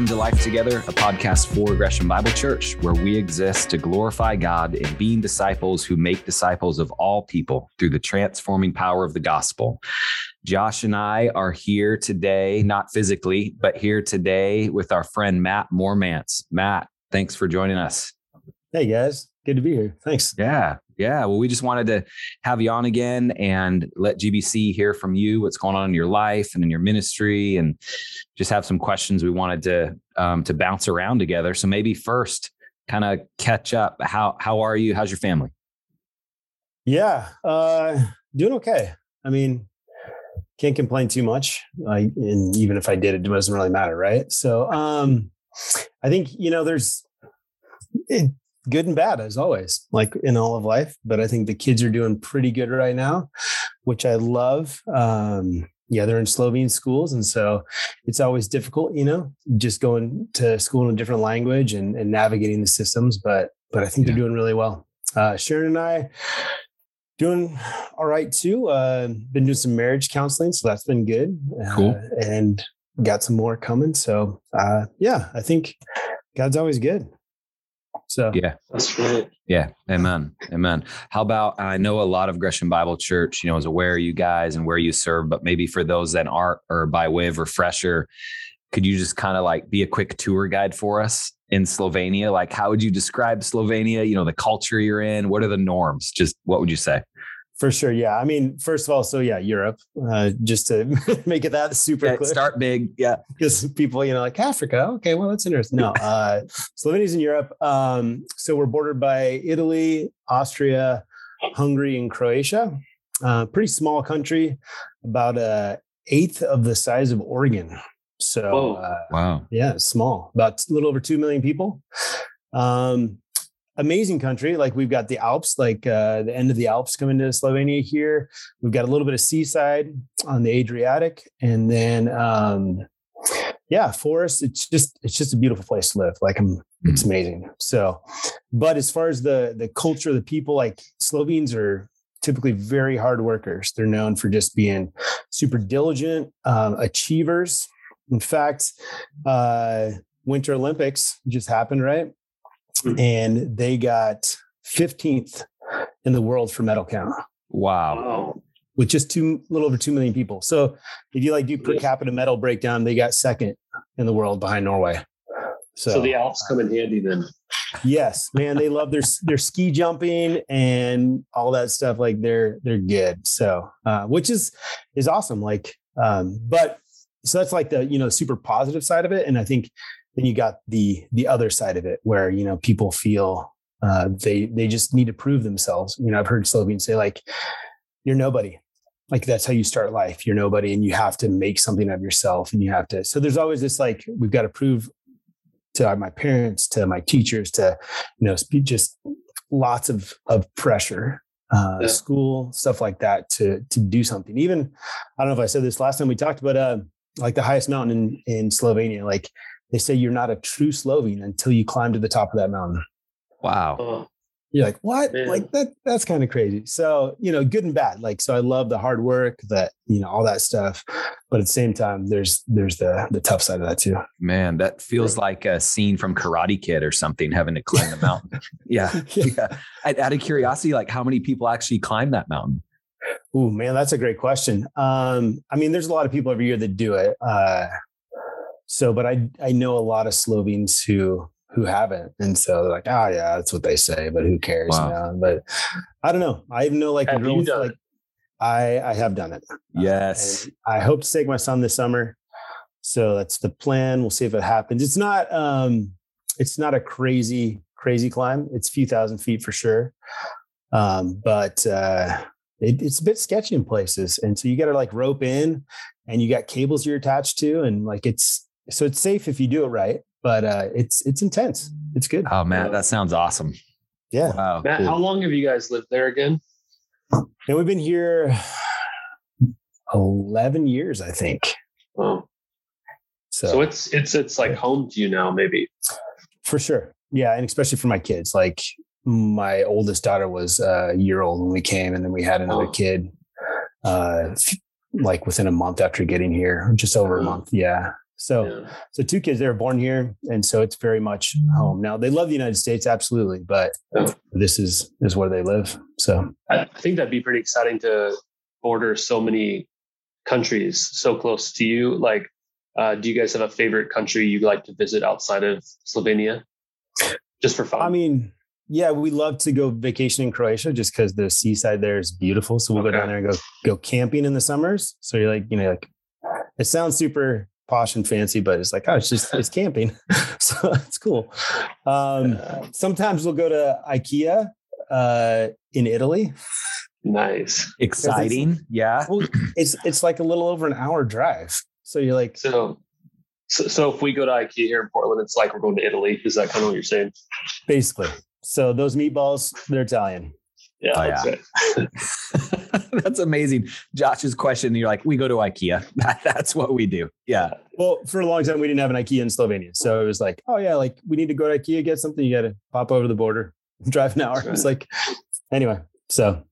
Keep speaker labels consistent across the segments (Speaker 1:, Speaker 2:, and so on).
Speaker 1: Welcome to Life Together, a podcast for Gresham Bible Church, where we exist to glorify God in being disciples who make disciples of all people through the transforming power of the gospel. Josh and I are here today, not physically, but here today with our friend Matt Mormance. Matt, thanks for joining us.
Speaker 2: Hey guys, good to be here. Thanks.
Speaker 1: Yeah, yeah. Well, we just wanted to have you on again and let GBC hear from you what's going on in your life and in your ministry, and just have some questions we wanted to um, to bounce around together. So maybe first, kind of catch up. How how are you? How's your family?
Speaker 2: Yeah, uh, doing okay. I mean, can't complain too much. I, and even if I did, it doesn't really matter, right? So, um, I think you know, there's it, good and bad as always, like in all of life. But I think the kids are doing pretty good right now, which I love. Um, yeah, they're in Slovene schools. And so it's always difficult, you know, just going to school in a different language and, and navigating the systems. But but I think yeah. they're doing really well. Uh, Sharon and I doing all right too. Uh, been doing some marriage counseling, so that's been good.
Speaker 1: Cool.
Speaker 2: Uh, and got some more coming. So uh, yeah, I think God's always good. So
Speaker 1: yeah,
Speaker 3: that's right.
Speaker 1: Yeah, amen, amen. How about I know a lot of Gresham Bible Church, you know, is aware of you guys and where you serve, but maybe for those that aren't, or by way of refresher, could you just kind of like be a quick tour guide for us in Slovenia? Like, how would you describe Slovenia? You know, the culture you're in. What are the norms? Just what would you say?
Speaker 2: For sure. Yeah. I mean, first of all, so yeah, Europe, uh, just to make it that super
Speaker 1: yeah,
Speaker 2: clear.
Speaker 1: Start big. Yeah.
Speaker 2: Because people, you know, like Africa. Okay. Well, that's interesting. No, uh, Slovenia's in Europe. Um, so we're bordered by Italy, Austria, Hungary, and Croatia. Uh, pretty small country, about a eighth of the size of Oregon. So,
Speaker 1: uh, wow.
Speaker 2: Yeah, small, about a little over 2 million people. Um, amazing country. Like we've got the Alps, like uh, the end of the Alps coming to Slovenia here. We've got a little bit of seaside on the Adriatic, and then um, yeah, forest. It's just it's just a beautiful place to live. Like I'm, it's mm-hmm. amazing. So, but as far as the the culture, the people, like Slovenes are typically very hard workers. They're known for just being super diligent, um, achievers. In fact, uh, Winter Olympics just happened, right? Hmm. and they got 15th in the world for medal count.
Speaker 1: Wow.
Speaker 2: With just two little over 2 million people. So if you like do per capita medal breakdown, they got second in the world behind Norway.
Speaker 3: So, so the Alps come in handy then.
Speaker 2: Yes, man, they love their their ski jumping and all that stuff. Like they're they're good. So uh, which is is awesome. Like, um, but so that's like the you know super positive side of it. And I think then you got the the other side of it where you know people feel uh, they they just need to prove themselves. You know, I've heard Slovenes say like, "You're nobody." Like that's how you start life. You're nobody, and you have to make something of yourself, and you have to. So there's always this like we've got to prove to my parents, to my teachers, to you know, just lots of of pressure uh, yeah. school stuff like that to to do something even i don't know if i said this last time we talked about uh like the highest mountain in in slovenia like they say you're not a true Slovene until you climb to the top of that mountain.
Speaker 1: Wow. Oh,
Speaker 2: you're like, what? Man. Like that, that's kind of crazy. So, you know, good and bad. Like, so I love the hard work that, you know, all that stuff. But at the same time, there's there's the the tough side of that too.
Speaker 1: Man, that feels like a scene from Karate Kid or something, having to climb the mountain. yeah. yeah. Out of curiosity, like how many people actually climb that mountain?
Speaker 2: Oh man, that's a great question. Um, I mean, there's a lot of people every year that do it. Uh, so, but I I know a lot of Slovenes who who haven't, and so they're like, oh yeah, that's what they say, but who cares? Wow. But I don't know. I even know like
Speaker 3: have
Speaker 2: like I I have done it.
Speaker 1: Yes,
Speaker 2: uh, I hope to take my son this summer. So that's the plan. We'll see if it happens. It's not um it's not a crazy crazy climb. It's a few thousand feet for sure. Um, but uh it, it's a bit sketchy in places. And so you got to like rope in and you got cables you're attached to. And like it's, so it's safe if you do it right, but uh, it's it's intense. It's good.
Speaker 1: Oh man, that sounds awesome.
Speaker 2: Yeah.
Speaker 3: Wow, Matt, cool. how long have you guys lived there again?
Speaker 2: And we've been here 11 years, I think.
Speaker 3: Oh. So, so it's it's it's like home to you now, maybe.
Speaker 2: For sure. Yeah. And especially for my kids. Like my oldest daughter was a year old when we came, and then we had another oh. kid uh like within a month after getting here, just over a month. Yeah. So, yeah. so two kids, they were born here. And so it's very much home. Now they love the United States, absolutely. But yeah. this is, is where they live. So
Speaker 3: I think that'd be pretty exciting to border so many countries so close to you. Like, uh, do you guys have a favorite country you'd like to visit outside of Slovenia? Just for fun.
Speaker 2: I mean, yeah, we love to go vacation in Croatia just because the seaside there is beautiful. So we'll okay. go down there and go go camping in the summers. So you're like, you know, like it sounds super posh and fancy, but it's like, oh, it's just it's camping. so it's cool. Um, sometimes we'll go to IKEA uh, in Italy.
Speaker 3: Nice.
Speaker 1: Exciting. Yeah.
Speaker 2: Well, it's it's like a little over an hour drive. So you're like
Speaker 3: so so, so if we go to IKEA here in Portland, it's like we're going to Italy. Is that kind of what you're saying?
Speaker 2: Basically. So those meatballs, they're Italian.
Speaker 3: Yeah, oh,
Speaker 1: yeah. that's amazing. Josh's question, you're like, we go to IKEA. that's what we do. Yeah.
Speaker 2: Well, for a long time, we didn't have an IKEA in Slovenia. So it was like, oh, yeah, like we need to go to IKEA, get something. You got to pop over the border, drive an hour. It's like, anyway, so.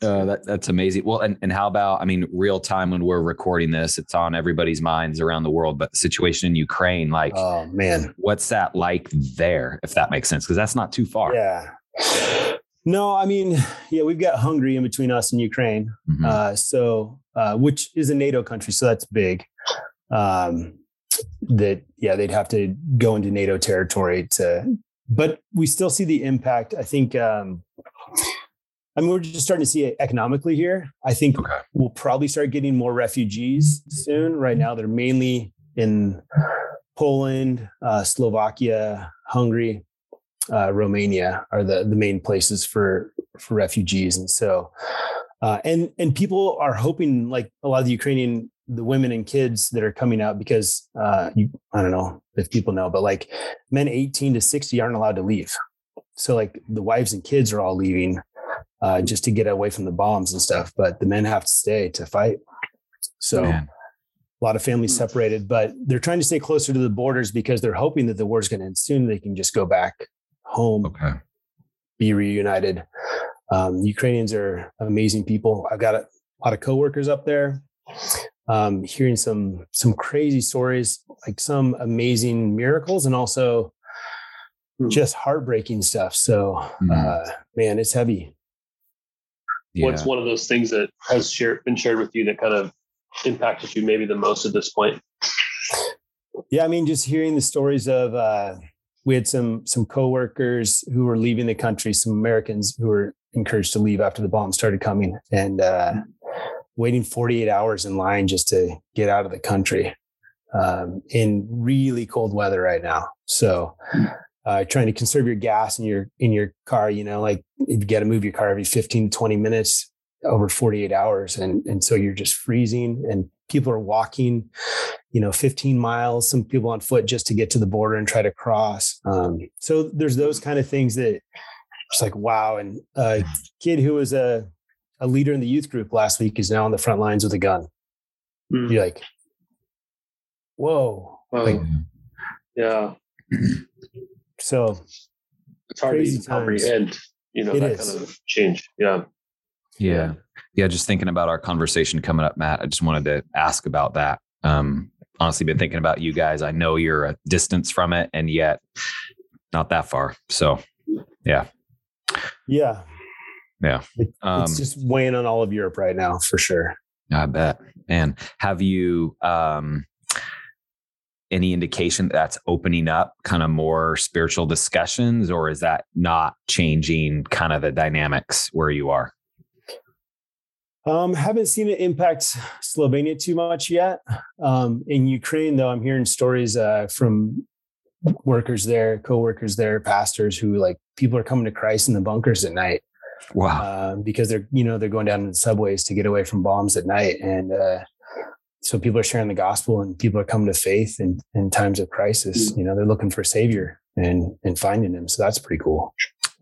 Speaker 1: Uh, that, that's amazing. Well, and, and how about, I mean, real time when we're recording this, it's on everybody's minds around the world, but the situation in Ukraine, like,
Speaker 2: oh man,
Speaker 1: what's that like there, if that makes sense? Cause that's not too far.
Speaker 2: Yeah. No, I mean, yeah, we've got Hungary in between us and Ukraine. Mm-hmm. Uh, so, uh, which is a NATO country, so that's big. Um, that yeah, they'd have to go into NATO territory to, but we still see the impact. I think. Um, I mean, we're just starting to see it economically here. I think okay. we'll probably start getting more refugees soon. Right now, they're mainly in Poland, uh, Slovakia, Hungary uh, Romania are the the main places for for refugees, and so uh, and and people are hoping like a lot of the Ukrainian the women and kids that are coming out because uh, you I don't know if people know, but like men 18 to 60 aren't allowed to leave. So like the wives and kids are all leaving uh, just to get away from the bombs and stuff, but the men have to stay to fight. So Man. a lot of families hmm. separated, but they're trying to stay closer to the borders because they're hoping that the war is going to end soon. They can just go back home,
Speaker 1: okay.
Speaker 2: be reunited. Um, Ukrainians are amazing people. I've got a lot of coworkers up there. Um, hearing some some crazy stories, like some amazing miracles, and also hmm. just heartbreaking stuff. So, mm. uh, man, it's heavy.
Speaker 3: Yeah. What's one of those things that has shared, been shared with you that kind of impacted you maybe the most at this point?
Speaker 2: Yeah, I mean, just hearing the stories of uh, we had some some coworkers who were leaving the country, some Americans who were encouraged to leave after the bombs started coming, and uh, waiting 48 hours in line just to get out of the country um, in really cold weather right now. So. Uh, trying to conserve your gas in your in your car, you know, like you got to move your car every 15 to 20 minutes over 48 hours, and and so you're just freezing, and people are walking you know 15 miles some people on foot just to get to the border and try to cross um, so there's those kind of things that it's like wow and a kid who was a, a leader in the youth group last week is now on the front lines with a gun. Mm. you're like whoa
Speaker 3: um, like,
Speaker 2: yeah. So
Speaker 3: it's hard to comprehend you know it that is. kind of change yeah.
Speaker 1: Yeah yeah just thinking about our conversation coming up matt i just wanted to ask about that um, honestly been thinking about you guys. I know you're a distance from it and yet not that far. So yeah.
Speaker 2: Yeah.
Speaker 1: Yeah.
Speaker 2: Um, it's just weighing on all of Europe right now for sure.
Speaker 1: I bet. And have you um any indication that that's opening up kind of more spiritual discussions or is that not changing kind of the dynamics where you are?
Speaker 2: Um, haven't seen it impact Slovenia too much yet. Um, in Ukraine, though, I'm hearing stories uh, from workers there, co-workers there, pastors who like people are coming to Christ in the bunkers at night.
Speaker 1: Wow!
Speaker 2: Uh, because they're you know they're going down in the subways to get away from bombs at night, and uh, so people are sharing the gospel, and people are coming to faith in in times of crisis. Mm-hmm. You know, they're looking for a savior and and finding him. So that's pretty cool.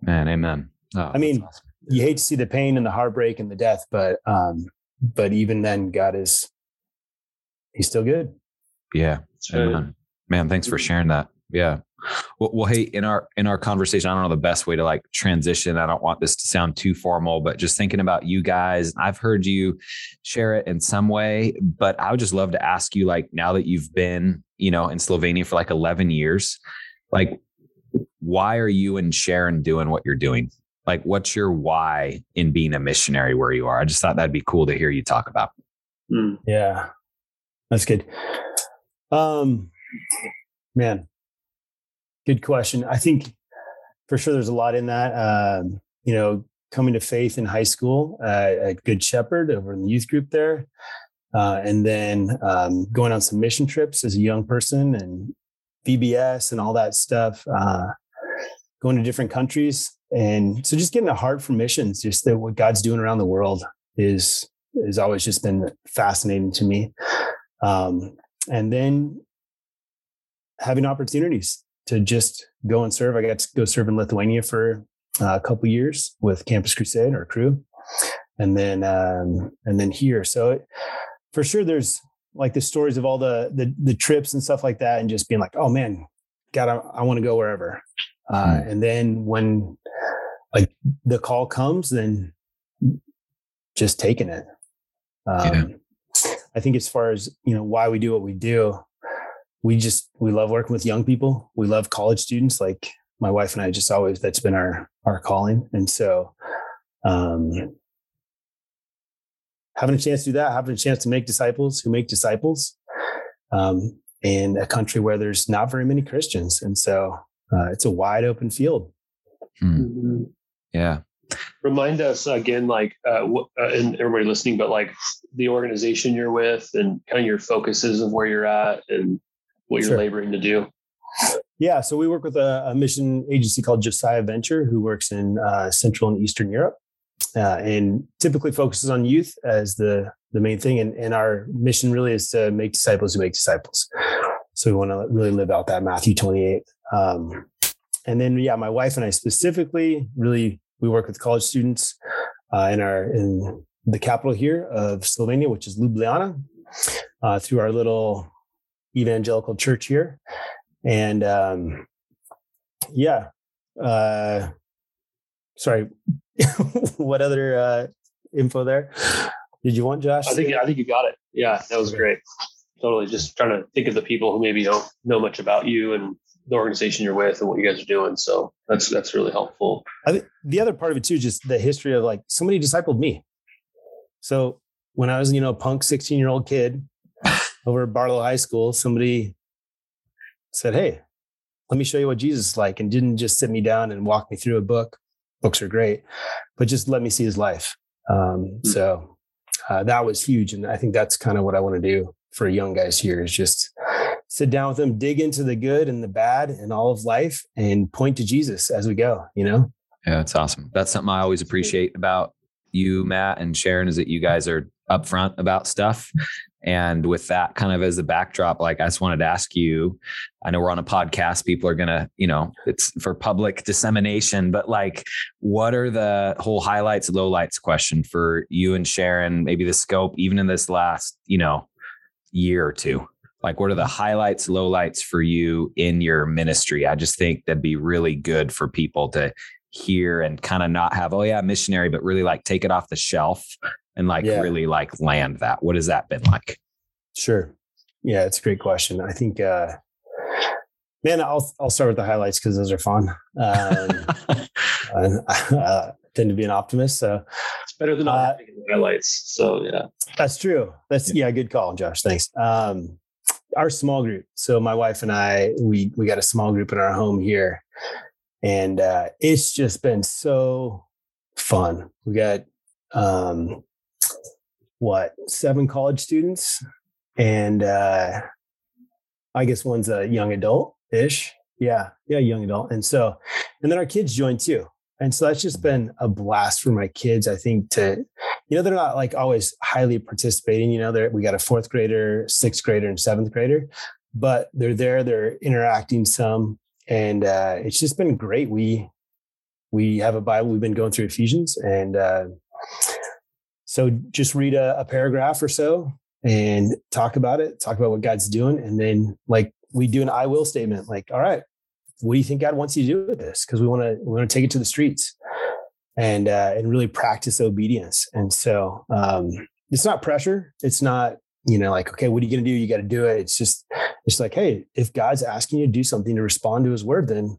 Speaker 1: Man, amen.
Speaker 2: Oh, I mean, awesome you hate to see the pain and the heartbreak and the death, but um, but even then, God is He's still good.
Speaker 1: Yeah, man. man. Thanks for sharing that. Yeah, Well, well, hey, in our in our conversation, I don't know the best way to like transition. I don't want this to sound too formal, but just thinking about you guys, I've heard you share it in some way, but I would just love to ask you, like, now that you've been, you know, in Slovenia for like 11 years, like, why are you and Sharon doing what you're doing? Like, what's your why in being a missionary where you are? I just thought that'd be cool to hear you talk about.
Speaker 2: Mm. Yeah, that's good. Um, man, good question. I think for sure there's a lot in that. Um, you know, coming to faith in high school uh, at Good Shepherd over in the youth group there. Uh, and then um, going on some mission trips as a young person and VBS and all that stuff, uh, going to different countries. And so just getting a heart for missions, just that what God's doing around the world is, has always just been fascinating to me. Um, and then having opportunities to just go and serve. I got to go serve in Lithuania for uh, a couple years with Campus Crusade or Cru, and then um, and then here. So it, for sure, there's like the stories of all the, the the trips and stuff like that, and just being like, oh man, God, I, I want to go wherever. Uh, mm-hmm. And then when like the call comes, then just taking it. Um, yeah. I think as far as you know why we do what we do, we just we love working with young people. We love college students. Like my wife and I just always that's been our our calling. And so um having a chance to do that, having a chance to make disciples who make disciples um, in a country where there's not very many Christians. And so uh, it's a wide open field.
Speaker 1: Hmm. Yeah.
Speaker 3: Remind us again, like, uh, what, uh, and everybody listening, but like the organization you're with and kind of your focuses of where you're at and what you're sure. laboring to do?
Speaker 2: Yeah, so we work with a, a, mission agency called Josiah Venture, who works in uh, Central and Eastern Europe, uh, and typically focuses on youth as the the main thing. And, and our mission really is to make disciples who make disciples. So we want to really live out that Matthew 28. Um, and then, yeah, my wife and I specifically really we work with college students uh, in our in the capital here of Slovenia, which is Ljubljana, uh, through our little evangelical church here. And um, yeah, uh, sorry, what other uh, info there did you want, Josh?
Speaker 3: I think I think you got it. Yeah, that was great. Totally, just trying to think of the people who maybe don't know much about you and the organization you're with and what you guys are doing. So that's that's really helpful.
Speaker 2: I think the other part of it too, just the history of like somebody discipled me. So when I was, you know, a punk 16 year old kid, over at Barlow High School, somebody said, Hey, let me show you what Jesus is like, and didn't just sit me down and walk me through a book. Books are great, but just let me see his life. Um, mm-hmm. So uh, that was huge. And I think that's kind of what I want to do for young guys here is just sit down with them, dig into the good and the bad and all of life and point to Jesus as we go, you know?
Speaker 1: Yeah, that's awesome. That's something I always appreciate about you, Matt, and Sharon is that you guys are upfront about stuff. And with that kind of as a backdrop, like I just wanted to ask you, I know we're on a podcast, people are to, you know, it's for public dissemination, but like, what are the whole highlights, lowlights question for you and Sharon, maybe the scope, even in this last, you know, year or two? Like, what are the highlights, lowlights for you in your ministry? I just think that'd be really good for people to hear and kind of not have, oh yeah, missionary, but really like take it off the shelf and like yeah. really like land that? What has that been like?
Speaker 2: Sure. Yeah, it's a great question. I think, uh, man, I'll I'll start with the highlights because those are fun. Um, I, tend to be an optimist, so
Speaker 3: it's better than uh, highlights. So yeah,
Speaker 2: that's true. That's yeah, good call, Josh. Thanks. Um, our small group. So my wife and I, we we got a small group in our home here, and uh, it's just been so fun. We got um, what seven college students, and uh, I guess one's a young adult ish. Yeah, yeah, young adult, and so, and then our kids joined too. And so that's just been a blast for my kids. I think to, you know, they're not like always highly participating. You know, they're we got a fourth grader, sixth grader, and seventh grader, but they're there. They're interacting some, and uh, it's just been great. We we have a Bible. We've been going through Ephesians, and uh, so just read a, a paragraph or so and talk about it, talk about what God's doing. And then like we do an I will statement, like, all right, what do you think God wants you to do with this? Because we want to we want to take it to the streets and uh, and really practice obedience. And so um, it's not pressure. It's not you know like okay, what are you going to do? You got to do it. It's just it's like hey, if God's asking you to do something to respond to His word, then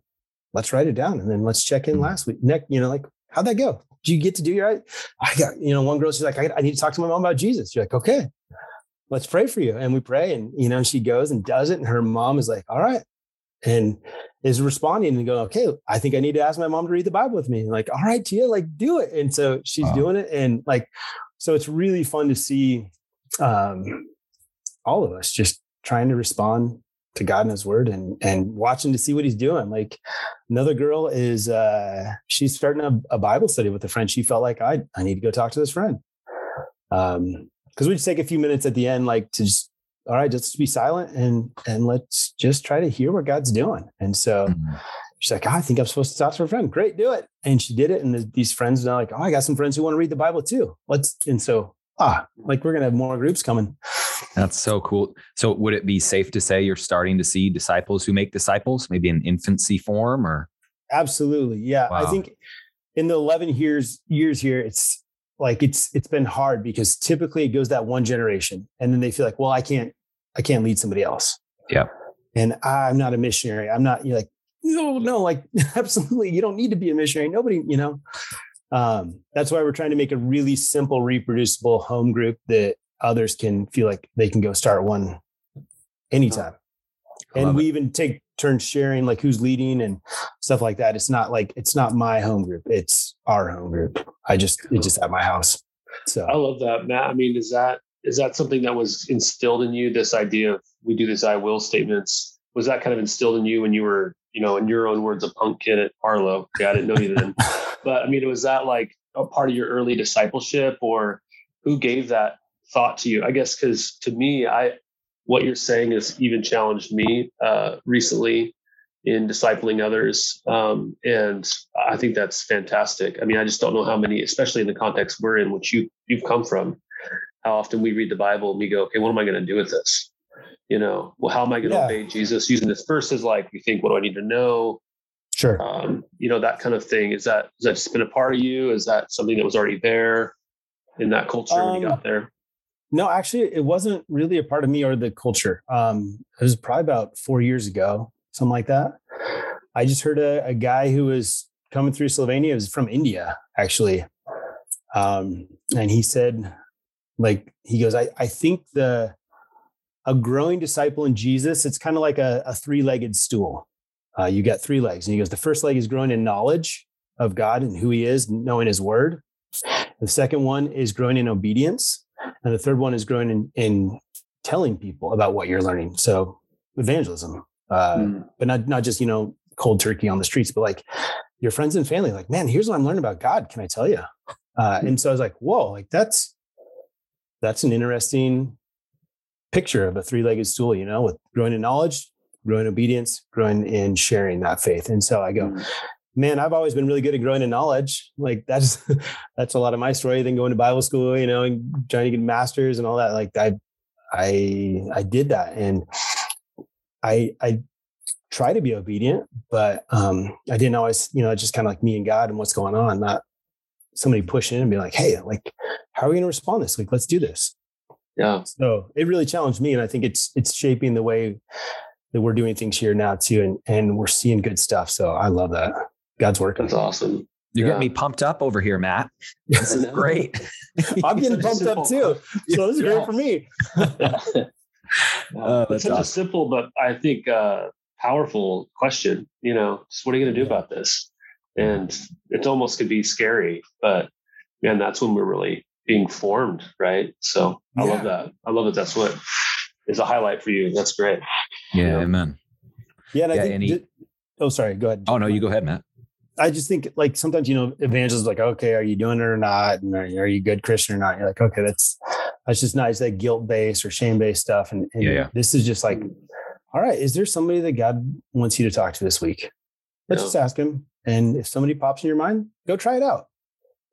Speaker 2: let's write it down and then let's check in last week. Next, you know, like how'd that go? Did you get to do your right? I got you know one girl. She's like, I, I need to talk to my mom about Jesus. You're like, okay, let's pray for you. And we pray, and you know, she goes and does it, and her mom is like, all right, and is responding and going, okay, I think I need to ask my mom to read the Bible with me. like, all right, Tia, like do it. And so she's wow. doing it. And like, so it's really fun to see um, all of us just trying to respond to God and his word and, and watching to see what he's doing. Like another girl is, uh, she's starting a, a Bible study with a friend. She felt like I, I need to go talk to this friend. Um, cause we just take a few minutes at the end, like to just all right, just be silent and and let's just try to hear what God's doing. And so mm-hmm. she's like, oh, I think I'm supposed to talk to her friend. Great, do it. And she did it. And the, these friends are like, oh, I got some friends who want to read the Bible too. Let's and so ah, like we're gonna have more groups coming.
Speaker 1: That's so cool. So would it be safe to say you're starting to see disciples who make disciples, maybe in infancy form or
Speaker 2: absolutely. Yeah. Wow. I think in the 11 years years here, it's like it's it's been hard because typically it goes that one generation and then they feel like well i can't I can't lead somebody else.
Speaker 1: Yeah.
Speaker 2: And I'm not a missionary. I'm not, you're like, no, no, like absolutely. You don't need to be a missionary. Nobody, you know, um, that's why we're trying to make a really simple, reproducible home group that others can feel like they can go start one anytime. And we it. even take turns sharing like who's leading and stuff like that. It's not like it's not my home group. It's our home group. I just it's just at my house. So
Speaker 3: I love that, Matt. I mean, is that is that something that was instilled in you this idea of we do these i will statements was that kind of instilled in you when you were you know in your own words a punk kid at Barlow yeah i didn't know you then. But i mean was that like a part of your early discipleship or who gave that thought to you? I guess because to me i what you're saying has even challenged me uh, recently in discipling others um, and i think that's fantastic. I mean i just don't know how many especially in the context we're in which you you've come from how often we read the Bible and we go, okay, what am I going to do with this? You know, well, how am I going to yeah. obey Jesus? Using this verse as like, we think, what do I need to know?
Speaker 2: Sure.
Speaker 3: Um, you know, that kind of thing. Is that, has that just been a part of you? Is that something that was already there in that culture um, when you got um, there?
Speaker 2: No, actually, it wasn't really a part of me or the culture. Um, it was probably about four years ago, something like that. I just heard a, a guy who was coming through Slovenia. It was from India, actually. Um, and he said, like he goes, I, I think the a growing disciple in Jesus, it's kind of like a, a three-legged stool. Uh, you got three legs. And he goes, the first leg is growing in knowledge of God and who he is, knowing his word. The second one is growing in obedience. And the third one is growing in, in telling people about what you're learning. So evangelism, uh, mm. but not, not just, you know, cold turkey on the streets, but like your friends and family, like, man, here's what I'm learning about God. Can I tell you? Uh, and so I was like, whoa, like that's, that's an interesting picture of a three-legged stool, you know, with growing in knowledge, growing in obedience, growing in sharing that faith. And so I go, mm. man, I've always been really good at growing in knowledge. Like that's that's a lot of my story. Then going to Bible school, you know, and trying to get masters and all that. Like I I I did that. And I I try to be obedient, but um I didn't always, you know, just kind of like me and God and what's going on, not somebody push in and be like, hey, like, how are we going to respond this week? Let's do this.
Speaker 3: Yeah.
Speaker 2: So it really challenged me, and I think it's it's shaping the way that we're doing things here now too, and and we're seeing good stuff. So I love that. God's working.
Speaker 3: That's awesome.
Speaker 1: You're yeah. getting me pumped up over here, Matt. This is great.
Speaker 2: I'm getting pumped up too. So this is yeah. great for me.
Speaker 3: uh, it's such awesome. a simple, but I think uh, powerful question. You know, just what are you going to do about this? And it almost could be scary but man that's when we're really being formed right? So i yeah. love that. I love that that's what is a highlight for you. That's great.
Speaker 1: Yeah amen.
Speaker 2: Yeah and i think he, oh sorry go ahead.
Speaker 1: Oh no you go ahead matt.
Speaker 2: I just think like sometimes you know evangelists like okay are you doing it or not? And are, are you good Christian or not? You're like okay that's that's just nice that guilt based or shame based stuff. And, and
Speaker 1: yeah, yeah,
Speaker 2: this is just like all right is there somebody that God wants you to talk to this week? Let's just ask him and if somebody pops in your mind, go try it out.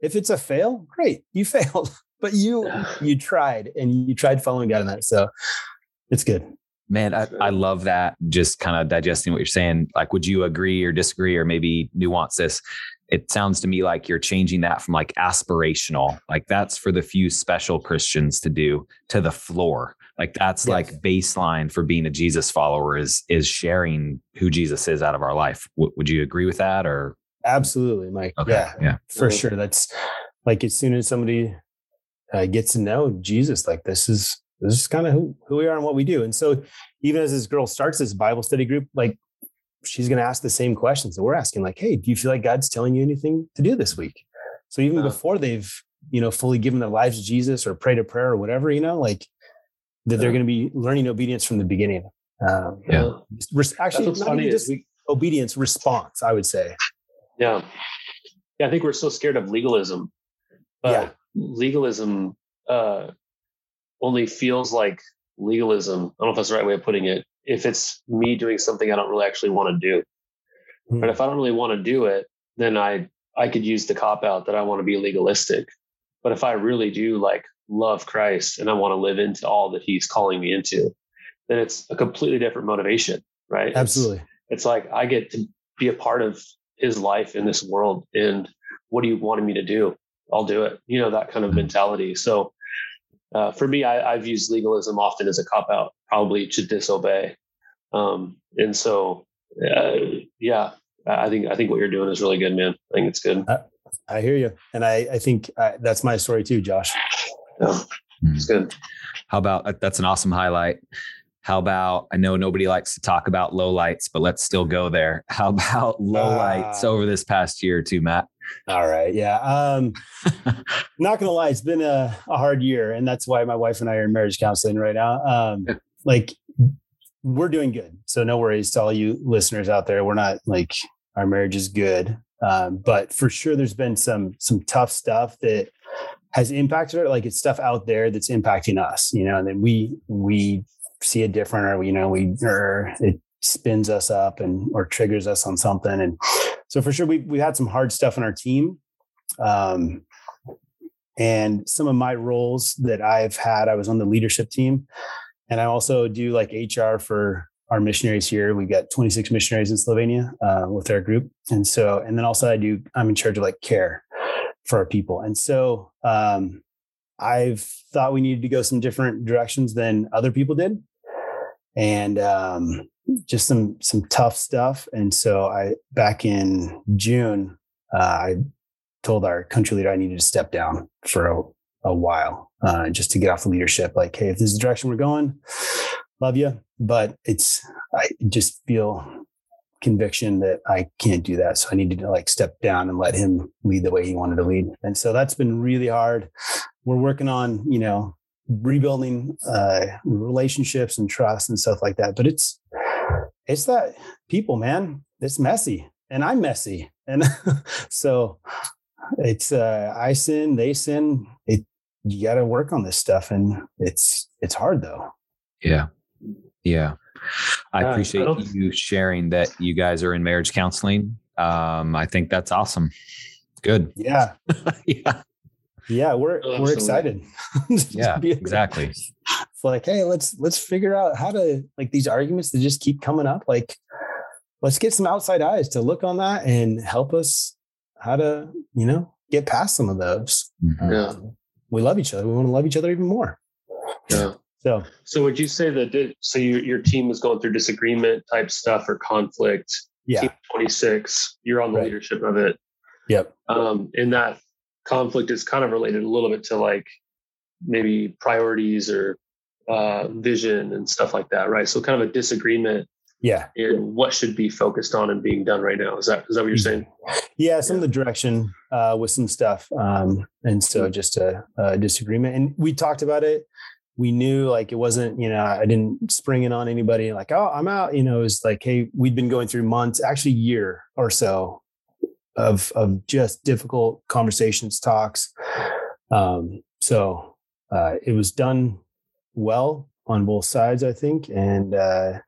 Speaker 2: If it's a fail, great, you failed, but you you tried and you tried following God in that. So it's good.
Speaker 1: Man, I, I love that. Just kind of digesting what you're saying. Like, would you agree or disagree or maybe nuance this? It sounds to me like you're changing that from like aspirational, like that's for the few special Christians to do, to the floor. Like that's yes. like baseline for being a Jesus follower is is sharing who Jesus is out of our life. W- would you agree with that or?
Speaker 2: Absolutely, Mike. Okay. Yeah, yeah, for sure. That's like as soon as somebody uh, gets to know Jesus, like this is this is kind of who, who we are and what we do. And so even as this girl starts this Bible study group, like she's going to ask the same questions that we're asking, like, Hey, do you feel like God's telling you anything to do this week? So even before they've, you know, fully given their lives to Jesus or prayed a prayer or whatever, you know, like that they're going to be learning obedience from the beginning.
Speaker 1: Um, yeah.
Speaker 2: actually, not funny just we, obedience response, I would say.
Speaker 3: Yeah. Yeah. I think we're so scared of legalism, but yeah. legalism, uh, only feels like legalism. I don't know if that's the right way of putting it. If it's me doing something I don't really actually want to do, mm. but if I don't really want to do it, then I I could use the cop out that I want to be legalistic. But if I really do like love Christ and I want to live into all that He's calling me into, then it's a completely different motivation, right?
Speaker 2: Absolutely.
Speaker 3: It's, it's like I get to be a part of His life in this world, and what do you want me to do? I'll do it. You know that kind of mentality. So uh, for me, I, have used legalism often as a cop out, probably to disobey. Um, and so, uh, yeah, I think I think what you're doing is really good, man. I think it's good.
Speaker 2: I, I hear you, and I I think I, uh, that's my story too, Josh.
Speaker 3: Yeah, it's good.
Speaker 1: How about that's an awesome highlight. How about I know nobody likes to talk about low lights, but let's still go there. How about low uh, lights over this past year too, Matt?
Speaker 2: All right. Yeah. Um, not gonna lie, it's been a, a, hard year, and that's why my wife and I are in marriage counseling right now. Um, like we're doing good, so no worries to all you listeners out there. We're not like our marriage is good, um, but for sure, there's been some some tough stuff that has impacted her. Like it's stuff out there that's impacting us, you know, and then we we see it different or you know we or it spins us up and or triggers us on something. And so for sure we we had some hard stuff in our team. Um, and some of my roles that i've had i was on the leadership team. And i also do like hr for our missionaries here. We got 26 missionaries in slovenia uh, with our group. And so and then also i do i'm in charge of like care for our people and so um, I've thought we needed to go some different directions than other people did and um, just some some tough stuff. And so I back in June, uh, I told our country leader I needed to step down for a, a while uh, just to get off the leadership. Like, hey, if this is the direction we're going, love you, but it's I just feel conviction that I can't do that. So I needed to like step down and let him lead the way he wanted to lead. And so that's been really hard. We're working on, you know, rebuilding uh, relationships and trust and stuff like that. But it's it's that people, man. It's messy, and I'm messy, and so it's uh, I sin, they sin. It you got to work on this stuff, and it's it's hard though.
Speaker 1: Yeah, yeah. I appreciate uh, I you sharing that you guys are in marriage counseling. Um, I think that's awesome. Good.
Speaker 2: Yeah. yeah yeah we're oh, we're excited
Speaker 1: yeah exactly
Speaker 2: it's like hey let's let's figure out how to like these arguments that just keep coming up like let's get some outside eyes to look on that and help us how to you know get past some of those
Speaker 3: mm-hmm. yeah. Um,
Speaker 2: we love each other we want to love each other even more
Speaker 3: yeah so
Speaker 2: so
Speaker 3: would you say that so your, your team is going through disagreement type stuff or conflict
Speaker 2: yeah
Speaker 3: team 26 you're on the right. leadership of it
Speaker 2: yep
Speaker 3: um in that conflict is kind of related a little bit to like maybe priorities or uh, vision and stuff like that, right? So kind of a disagreement.
Speaker 2: Yeah.
Speaker 3: In what should be focused on and being done right now. Is that is that what you're saying?
Speaker 2: Yeah, some yeah. of the direction uh, with some stuff, um, and so hmm. just a, a disagreement. And we talked about it. We knew like it wasn't, you know, I didn't spring it on anybody like, oh, I'm out. You know, it was like, hey, we'd been going through months, actually year or so of of just difficult conversations, talks. Um, so uh, it was done well on both sides, I think, and uh,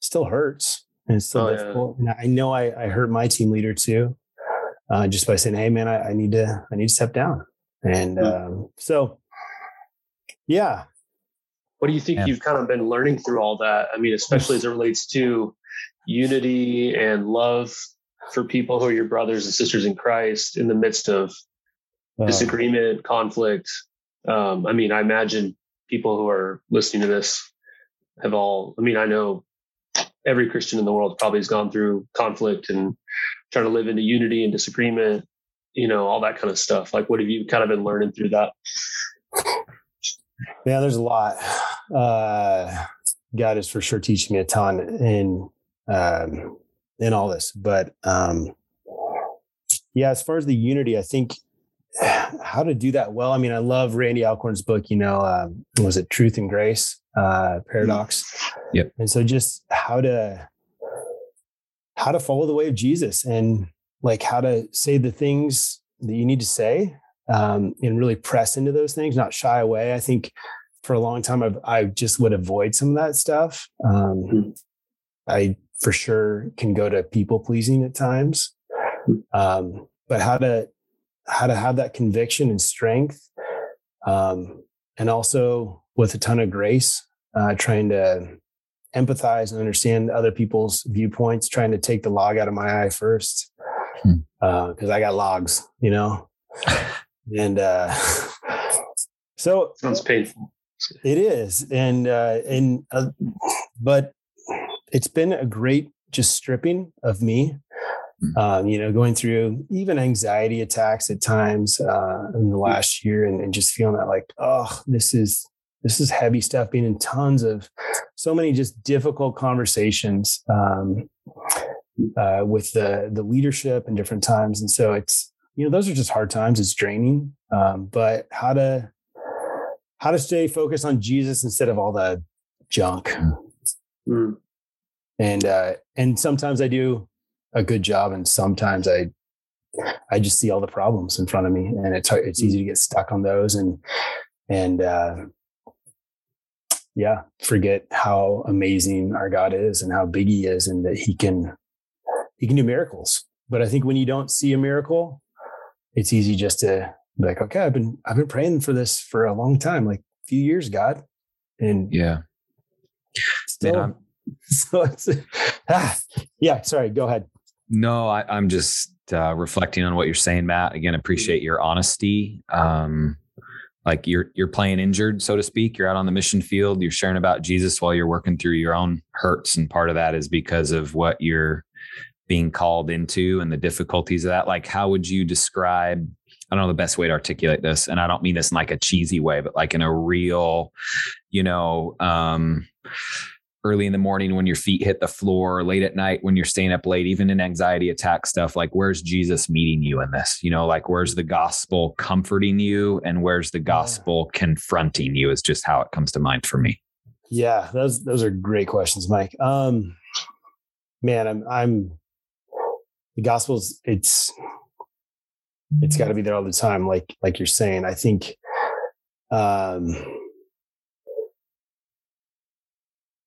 Speaker 2: still hurts and it's still oh, difficult. Yeah. And I know I, I hurt my team leader too, uh, just by saying, "Hey, man, I, I, need to I need to step down." And mm-hmm. um, so, yeah.
Speaker 3: What do you think
Speaker 1: Yeah.
Speaker 3: you've kind of been learning through all that? I mean, especially as it relates to unity and love for people who are your brothers and sisters in Christ in the midst of disagreement, conflict. Um, I mean, I imagine people who are listening to this have all, I mean, I know every Christian in the world probably has gone through conflict and trying to live into unity and disagreement, you know, all that kind of stuff. Like, what have you kind of been learning through that?
Speaker 2: Yeah, there's a lot. Uh, God is for sure teaching me a ton in um, in all this. But um, yeah, as far as the unity, I think how to do that well. I mean, I love Randy Alcorn's book. You know, um, was it Truth and Grace uh, Paradox?
Speaker 1: Yep.
Speaker 2: And so, just how to how to follow the way of Jesus and like how to say the things that you need to say um, and really press into those things, not shy away. I think for a long time, I've, I just would avoid some of that stuff. Um, I for sure can go to people pleasing at times, um, but how to how to have that conviction and strength, um, and also with a ton of grace, uh, trying to empathize and understand other people's viewpoints, trying to take the log out of my eye first,
Speaker 1: Hmm.
Speaker 2: because I got logs, you know, and uh, so
Speaker 3: Sounds painful.
Speaker 2: It is, and uh, and uh, but it's been a great just stripping of me.
Speaker 1: Mm.
Speaker 2: Um, you know, going through even anxiety attacks at times uh, in the last year, and, and just feeling that like, oh, this is this is heavy stuff. Being in tons of so many just difficult conversations um, uh, with the the leadership and different times, and so it's you know those are just hard times. It's draining, um, but how to how to stay focused on Jesus instead of all the junk.
Speaker 3: Mm.
Speaker 2: And uh and sometimes I do a good job and sometimes I I just see all the problems in front of me and it's hard, it's easy to get stuck on those and and uh yeah, forget how amazing our God is and how big he is and that he can he can do miracles. But I think when you don't see a miracle, it's easy just to like, okay, I've been I've been praying for this for a long time, like a few years, God. And
Speaker 1: Yeah.
Speaker 2: still, so it's ah, yeah, sorry, go ahead.
Speaker 1: no, I, I'm just uh, reflecting on what you're saying, Matt. Again, appreciate your honesty. Um, like you're you're playing injured, so to speak. You're out on the mission field. You're sharing about Jesus while you're working through your own hurts, and part of that is because of what you're being called into and the difficulties of that. Like, how would you describe? I don't know the best way to articulate this, and I don't mean this in like a cheesy way, but like in a real, you know, um, early in the morning when your feet hit the floor, late at night when you're staying up late, even in anxiety attack stuff, like where's Jesus meeting you in this? You know, like where's the gospel comforting you and where's the gospel confronting you is just how it comes to mind for me.
Speaker 2: Yeah, those those are great questions, Mike. Um man, I'm I'm the gospel's it's it's got to be there all the time like like you're saying. I think um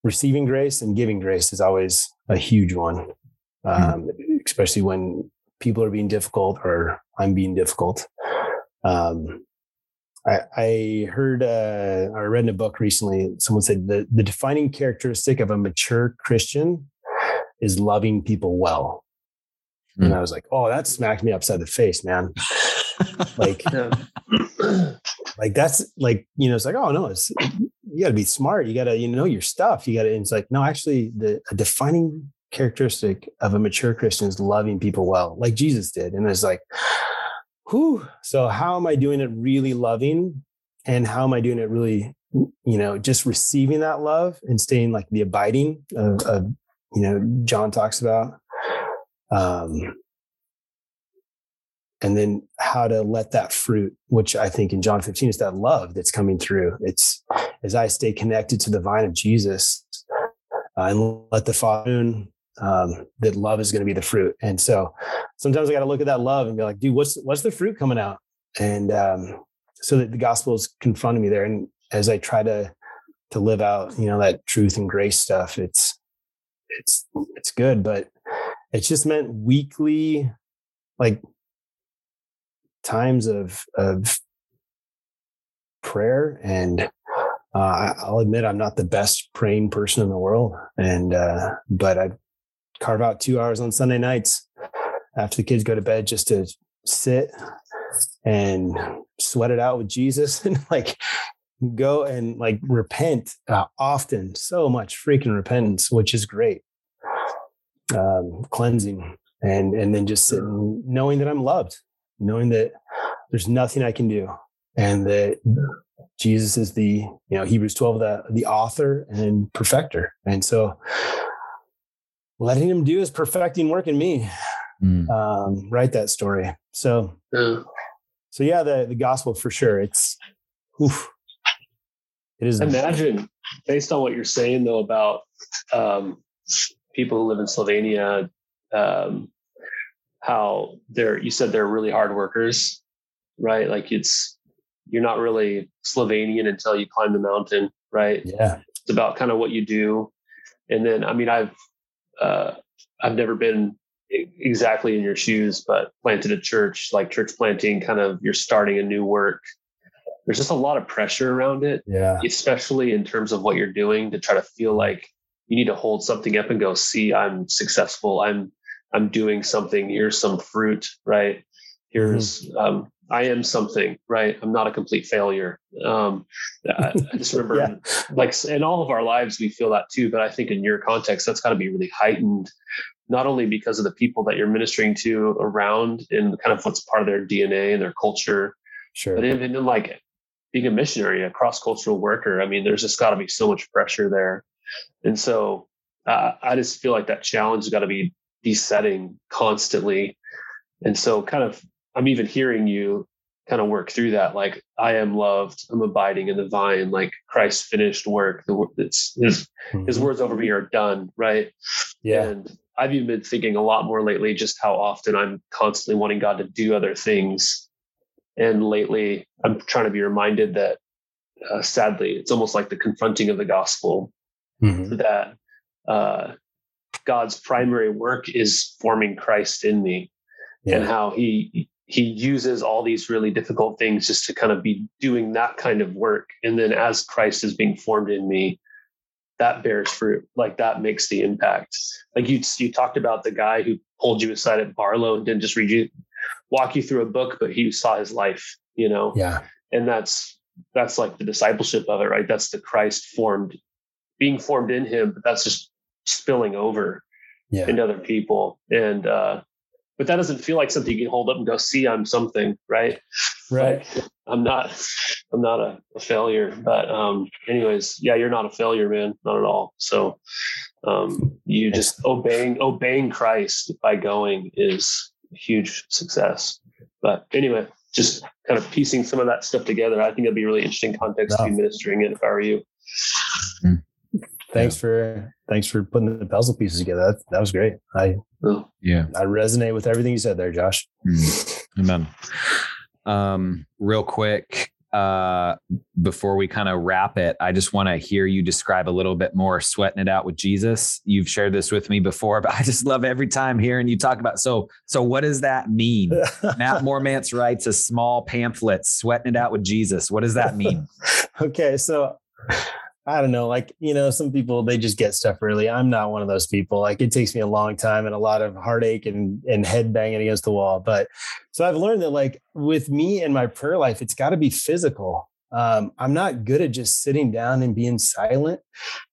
Speaker 2: receiving grace and giving grace is always a huge one. Um especially when people are being difficult or I'm being difficult. Um I, I heard uh, or read in a book recently. Someone said the the defining characteristic of a mature Christian is loving people well.
Speaker 1: Hmm.
Speaker 2: And I was like, oh, that smacked me upside the face, man. Like, like that's like you know, it's like, oh no, it's you got to be smart. You got to you know your stuff. You got to. It's like no, actually, the a defining characteristic of a mature Christian is loving people well, like Jesus did. And it's like, whew. So how am I doing it really loving? And how am I doing it really, you know, just receiving that love and staying like the abiding of, of you know, John talks about. Um, and then how to let that fruit, which I think in John 15 is that love that's coming through. It's as I stay connected to the vine of Jesus uh, and let the Father um, that love is going to be the fruit. And so sometimes I got to look at that love and be like, dude, what's what's the fruit coming out? And um, so that the gospel is confronting me there. And as I try to to live out, you know, that truth and grace stuff, it's it's it's good, but it's just meant weekly, like times of of prayer and uh, I'll admit I'm not the best praying person in the world, and uh, but I carve out two hours on Sunday nights after the kids go to bed just to sit and sweat it out with Jesus and like go and like repent uh, often, so much freaking repentance, which is great, um, cleansing, and and then just sitting, knowing that I'm loved, knowing that there's nothing I can do, and that Jesus is the you know Hebrews 12 the the author and perfecter, and so letting him do his perfecting work in me. Mm. Um, write that story. So, yeah. so yeah, the the gospel for sure. It's, oof,
Speaker 3: it is. Imagine, based on what you're saying though about um, people who live in Slovenia, um, how they're. You said they're really hard workers, right? Like it's you're not really Slovenian until you climb the mountain, right?
Speaker 2: Yeah.
Speaker 3: It's about kind of what you do, and then I mean I've uh, I've never been exactly in your shoes, but planted a church, like church planting, kind of you're starting a new work there's just a lot of pressure around it.
Speaker 2: Yeah.
Speaker 3: Especially in terms of what you're doing to try to feel like you need to hold something up and go, see, I'm successful. I'm I'm doing something. Here's some fruit, right? Here's mm-hmm. um, I am something, right? I'm not a complete failure. Um, I, I just remember, yeah. like in all of our lives, we feel that too. But I think in your context, that's got to be really heightened, not only because of the people that you're ministering to around and kind of what's part of their DNA and their culture,
Speaker 2: sure.
Speaker 3: but even in like being a missionary, a cross cultural worker, I mean, there's just got to be so much pressure there. And so uh, I just feel like that challenge has got to be besetting constantly. And so, kind of, I'm even hearing you kind of work through that. Like, I am loved, I'm abiding in the vine, like Christ's finished work. It's, his, mm-hmm. his words over me are done, right?
Speaker 2: Yeah.
Speaker 3: And I've even been thinking a lot more lately just how often I'm constantly wanting God to do other things and lately, I'm trying to be reminded that uh, sadly, it's almost like the confronting of the gospel mm-hmm. that uh, God's primary work is forming Christ in me, yeah. and how he he uses all these really difficult things just to kind of be doing that kind of work, and then as Christ is being formed in me, that bears fruit. Like that makes the impact. Like you you talked about the guy who pulled you aside at Barlow and didn't just read you walk you through a book, but he saw his life, you know?
Speaker 2: Yeah.
Speaker 3: And that's, that's like the discipleship of it, right? That's the Christ formed, being formed in him, but that's just spilling over
Speaker 2: yeah.
Speaker 3: into other people. And, uh, but that doesn't feel like something you can hold up and go, see, I'm something, right?
Speaker 2: Right.
Speaker 3: Like, I'm not, I'm not a, a, failure, but, um, anyways, yeah, you're not a failure, man. Not at all. So, um, you just obeying, obeying Christ by going is, huge success. But anyway, just kind of piecing some of that stuff together, I think it'd be really interesting context no. to be ministering in if I were you.
Speaker 2: Hmm. Thanks yeah. for thanks for putting the puzzle pieces together. That, that was great. I
Speaker 1: yeah,
Speaker 2: I resonate with everything you said there, Josh.
Speaker 1: Mm. Amen. Um, real quick, uh, before we kind of wrap it, I just want to hear you describe a little bit more sweating it out with Jesus. You've shared this with me before, but I just love every time hearing you talk about. So, so what does that mean? Matt Mormance writes a small pamphlet, sweating it out with Jesus. What does that mean?
Speaker 2: okay, so I don't know, like, you know, some people they just get stuff early. I'm not one of those people. Like it takes me a long time and a lot of heartache and and head banging against the wall. But so I've learned that like with me and my prayer life, it's got to be physical. Um, I'm not good at just sitting down and being silent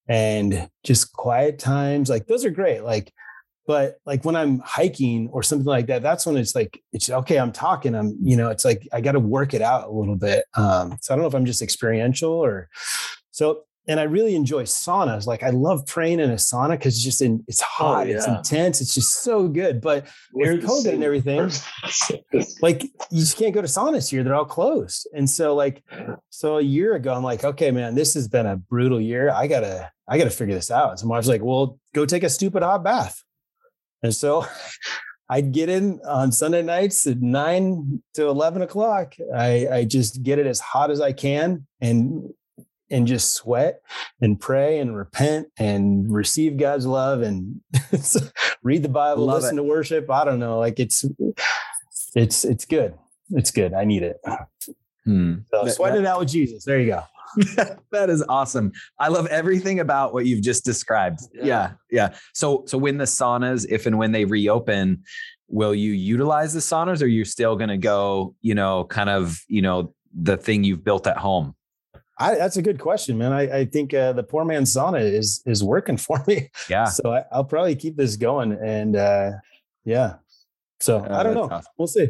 Speaker 2: and just quiet times. Like those are great. Like, but like when I'm hiking or something like that, that's when it's like it's okay. I'm talking. I'm you know, it's like I got to work it out a little bit. Um, so I don't know if I'm just experiential or so and I really enjoy saunas. Like I love praying in a sauna because it's just in, it's oh, hot, oh, yeah. it's intense, it's just so good. But with COVID and everything, like you just can't go to saunas here; they're all closed. And so, like, so a year ago, I'm like, okay, man, this has been a brutal year. I gotta, I gotta figure this out. So my wife's like, well, go take a stupid hot bath. And so I'd get in on Sunday nights at nine to eleven o'clock. I, I just get it as hot as I can and and just sweat and pray and repent and receive God's love and read the Bible, love listen it. to worship. I don't know. Like it's, it's, it's good. It's good. I need it.
Speaker 1: Hmm.
Speaker 2: So
Speaker 1: That-
Speaker 2: sweating it out with Jesus. There you go.
Speaker 1: that is awesome. I love everything about what you've just described.
Speaker 3: Yeah.
Speaker 1: Yeah. yeah. So so when the saunas, if and when they reopen, will you utilize the saunas or you're still gonna go, you know, kind of, you know, the thing you've built at home?
Speaker 2: I, that's a good question, man. I, I think uh, the poor man's sauna is is working for me.
Speaker 1: Yeah.
Speaker 2: So I, I'll probably keep this going. And uh, yeah. So
Speaker 1: Uh,
Speaker 2: I don't know.
Speaker 1: that's awesome.
Speaker 2: We'll see.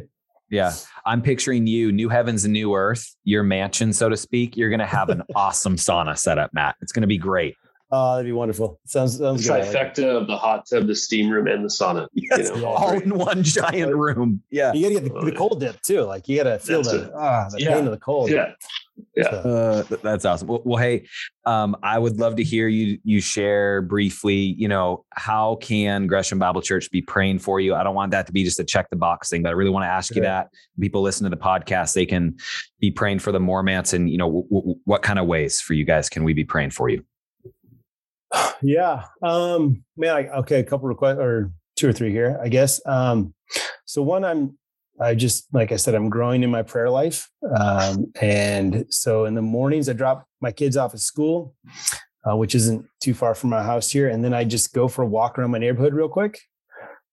Speaker 1: Yeah. I'm picturing you, new heavens and new earth, your mansion, so to speak. You're gonna have an awesome sauna setup, Matt. It's gonna be great.
Speaker 2: Oh, that'd be wonderful. Sounds
Speaker 3: The
Speaker 2: good. I like
Speaker 3: trifecta of the hot tub, the steam room, and the sauna.
Speaker 1: Yes,
Speaker 3: You know,
Speaker 1: all
Speaker 3: three.
Speaker 1: in one giant room. Yeah.
Speaker 2: You gotta get the, the cold dip too. Like you gotta feel
Speaker 3: That's
Speaker 2: the
Speaker 3: it.
Speaker 2: ah the
Speaker 3: Yeah.
Speaker 2: pain of the cold.
Speaker 3: Yeah. Yeah.
Speaker 1: Uh, that's awesome. Well, well, hey, um, I would love to hear you you share briefly. You know, how can Gresham Bible Church be praying for you? I don't want that to be just a check the box thing, but I really want to ask you that. People listen to the podcast; they can be praying for the Mormances, and you know, w- w- what kind of ways for you guys can we be praying for you?
Speaker 2: yeah. Um, man, I, okay, a couple requests or two or three here, I guess. Um, so one, I'm, I just, like I said, I'm growing in my prayer life. Um, and so in the mornings, I drop my kids off at school, uh, which isn't too far from my house here. And then I just go for a walk around my neighborhood real quick,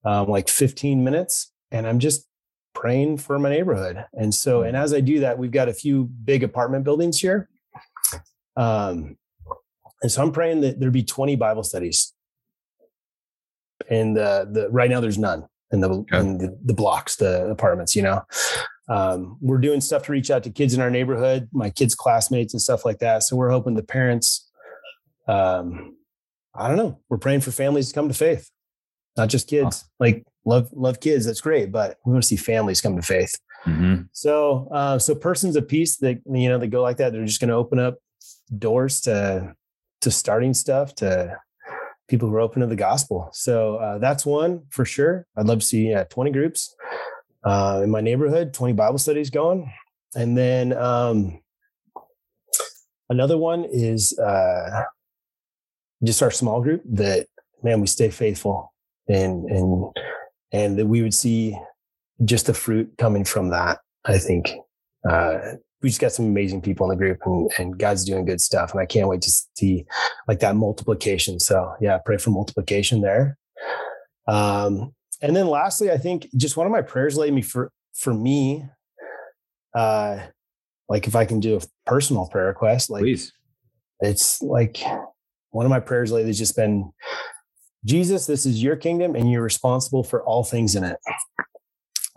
Speaker 2: um, like 15 minutes. And I'm just praying for my neighborhood. And so, and as I do that, we've got a few big apartment buildings here. Um, and so I'm praying that there be 20 Bible studies. And the the right now there's none in the
Speaker 1: Okay.
Speaker 2: in the, the blocks, the apartments, you know. Um, we're doing stuff to reach out to kids in our neighborhood, my kids' classmates and stuff like that. So we're hoping the parents um I don't know, we're praying for families to come to faith. Not just kids. Like love love kids, that's great, but we want to see families come to faith.
Speaker 1: Mhm.
Speaker 2: So, uh, so persons of peace that you know that go like that, they're just going to open up doors to to starting stuff to people who are open to the gospel. So uh, that's one for sure. I'd love to see yeah, twenty groups uh, in my neighborhood, twenty Bible studies going, and then um, another one is uh, just our small group that man we stay faithful and and and that we would see just the fruit coming from that. I think uh, we just got some amazing people in the group, and, and God's doing good stuff, and I can't wait to see like that multiplication. So yeah, pray for multiplication there. Um, and then lastly, I think just one of my prayers lately for for me, uh, like if I can do a personal prayer request, like
Speaker 1: Please.
Speaker 2: it's like one of my prayers lately has just been Jesus, this is your kingdom and you're responsible for all things in it.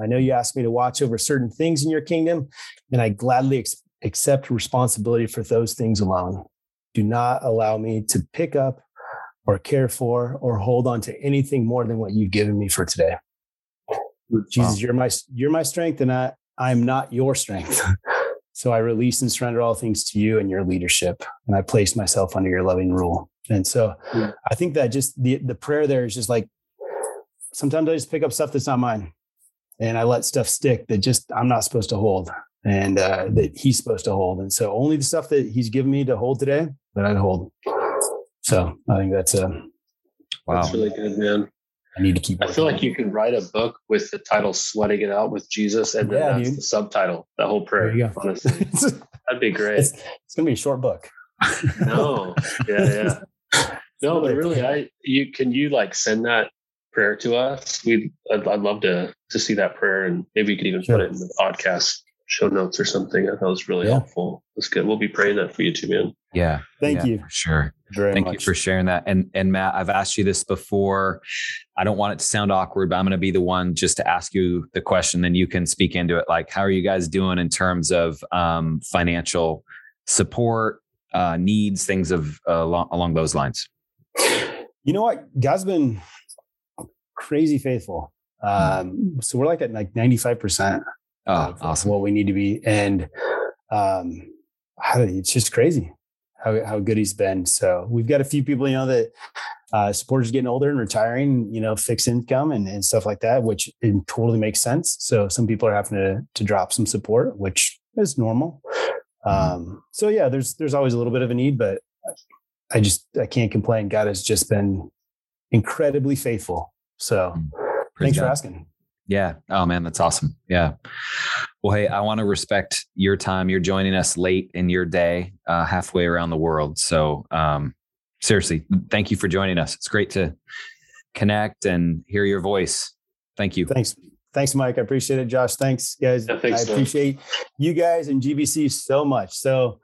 Speaker 2: I know you asked me to watch over certain things in your kingdom, and I gladly ex- accept responsibility for those things alone. Do not allow me to pick up or care for or hold on to anything more than what you've given me for today. Jesus, you're my you're my strength, and I I'm not your strength. so I release and surrender all things to you and your leadership, and I place myself under your loving rule. And so
Speaker 3: Mm.
Speaker 2: I think that just the the prayer there is just like sometimes I just pick up stuff that's not mine, and I let stuff stick that just I'm not supposed to hold, and uh, that He's supposed to hold. And so only the stuff that He's given me to hold today that I'd hold. So I think that's a
Speaker 1: Wow.
Speaker 3: That's really good, man.
Speaker 2: I need to keep.
Speaker 3: I feel like you can write a book with the title "Sweating It Out with Jesus," and then
Speaker 2: Yeah,
Speaker 3: that's
Speaker 2: dude.
Speaker 3: the subtitle. That whole prayer.
Speaker 2: There you go.
Speaker 3: Honestly, that'd be great.
Speaker 2: it's, it's gonna be a short book.
Speaker 3: No, yeah, yeah. No, but really, I you can you like send that prayer to us? We I'd, I'd love to to see that prayer, and maybe you could even
Speaker 2: Sure.
Speaker 3: put it in the podcast show notes or something. I thought it was really
Speaker 2: Yeah.
Speaker 3: helpful. That's good. We'll be praying that for you too, man.
Speaker 1: Yeah.
Speaker 2: Thank
Speaker 1: Yeah,
Speaker 2: you
Speaker 1: For sure.
Speaker 2: very
Speaker 1: Thank
Speaker 2: much.
Speaker 1: you for sharing that. And and Matt, I've asked you this before. I don't want it to sound awkward, but I'm going to be the one just to ask you the question. Then you can speak into it. Like, how are you guys doing in terms of um, financial support, uh, needs, things of uh, along, along those lines?
Speaker 2: You know what? God's been crazy faithful. Um, so we're like at like 95%
Speaker 1: Oh,
Speaker 2: of,
Speaker 1: awesome.
Speaker 2: what we need to be. And um, it's just crazy how, how good he's been. So we've got a few people, you know, that uh, supporters getting older and retiring, you know, fixed income and, and stuff like that, which totally makes sense. So some people are having to, to drop some support, which is normal. Um, so yeah, there's, there's always a little bit of a need, but I just, I can't complain. God has just been incredibly faithful. So
Speaker 1: Praise
Speaker 2: thanks for asking.
Speaker 1: Yeah. Oh man, that's awesome. Yeah. Well, hey, I want to respect your time. You're joining us late in your day, uh, halfway around the world. So, um, seriously, thank you for joining us. It's great to connect and hear your voice. Thank you.
Speaker 2: Thanks. Thanks, Mike. I appreciate it. Josh, thanks, guys.
Speaker 3: Yeah, thanks,
Speaker 2: I appreciate you guys and GBC so much. So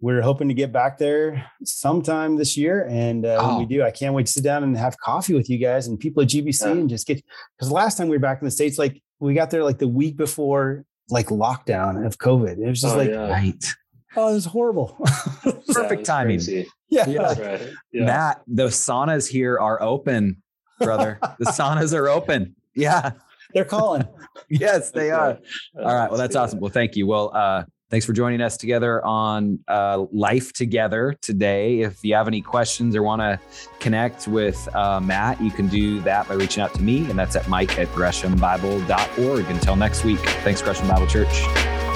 Speaker 2: we're hoping to get back there sometime this year. And uh, oh. when we do, I can't wait to sit down and have coffee with you guys and people at GBC yeah. and just get, because last time we were back in the States, like we got there like the week before like lockdown of COVID. It was just oh, like,
Speaker 1: yeah. right.
Speaker 2: Oh, it was horrible.
Speaker 1: Perfect yeah, timing.
Speaker 2: Crazy. Yeah.
Speaker 1: yeah. Right. yeah. Matt, the saunas here are open, brother. the saunas are open. Yeah.
Speaker 2: They're calling.
Speaker 1: yes, they are. All right. Well, that's awesome. Well, thank you. Well, uh, thanks for joining us together on uh, Life Together today. If you have any questions or want to connect with uh, Matt, you can do that by reaching out to me, and that's at mike at greshambible.org. Until next week, thanks, Gresham Bible Church.